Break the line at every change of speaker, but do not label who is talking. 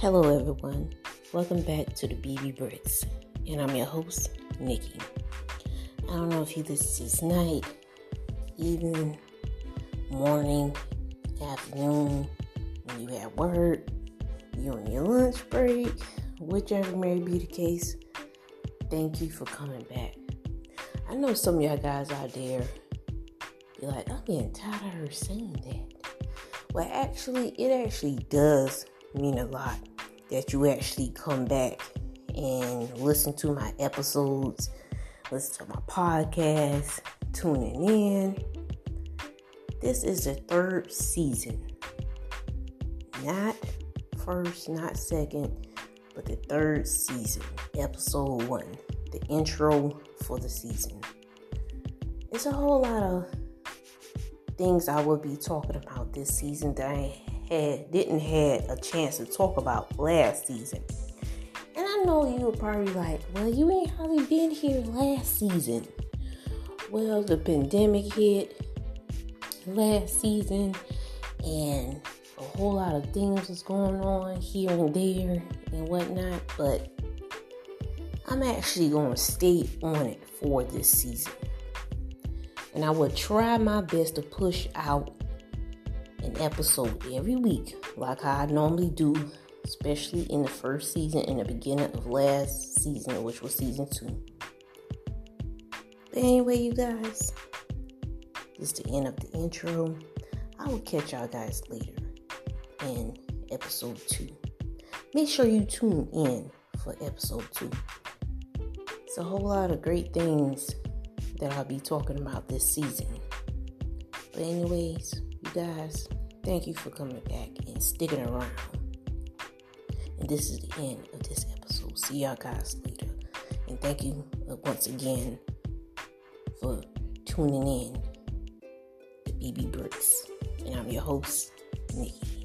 Hello, everyone. Welcome back to the BB Bricks, and I'm your host, Nikki. I don't know if you this is night, evening, morning, afternoon, when you at work, you on your lunch break, whichever may be the case. Thank you for coming back. I know some of y'all guys out there be like, I'm getting tired of her saying that. Well, actually, it actually does mean a lot that you actually come back and listen to my episodes, listen to my podcast, tuning in. This is the third season. Not first, not second, but the third season, episode one, the intro for the season. It's a whole lot of things I will be talking about this season that I had didn't had a chance to talk about last season. And I know you're probably like, well, you ain't hardly been here last season. Well, the pandemic hit last season, and a whole lot of things was going on here and there and whatnot. But I'm actually going to stay on it for this season. And I will try my best to push out an episode every week, like I normally do, especially in the first season and the beginning of last season, which was season two. But anyway, you guys, this is the end of the intro. I will catch y'all guys later in episode two. Make sure you tune in for episode two. It's a whole lot of great things that I'll be talking about this season. But, anyways, guys, thank you for coming back and sticking around. And this is the end of this episode. See y'all guys later. And thank you uh, once again for tuning in to BB Bricks. And I'm your host, Nikki.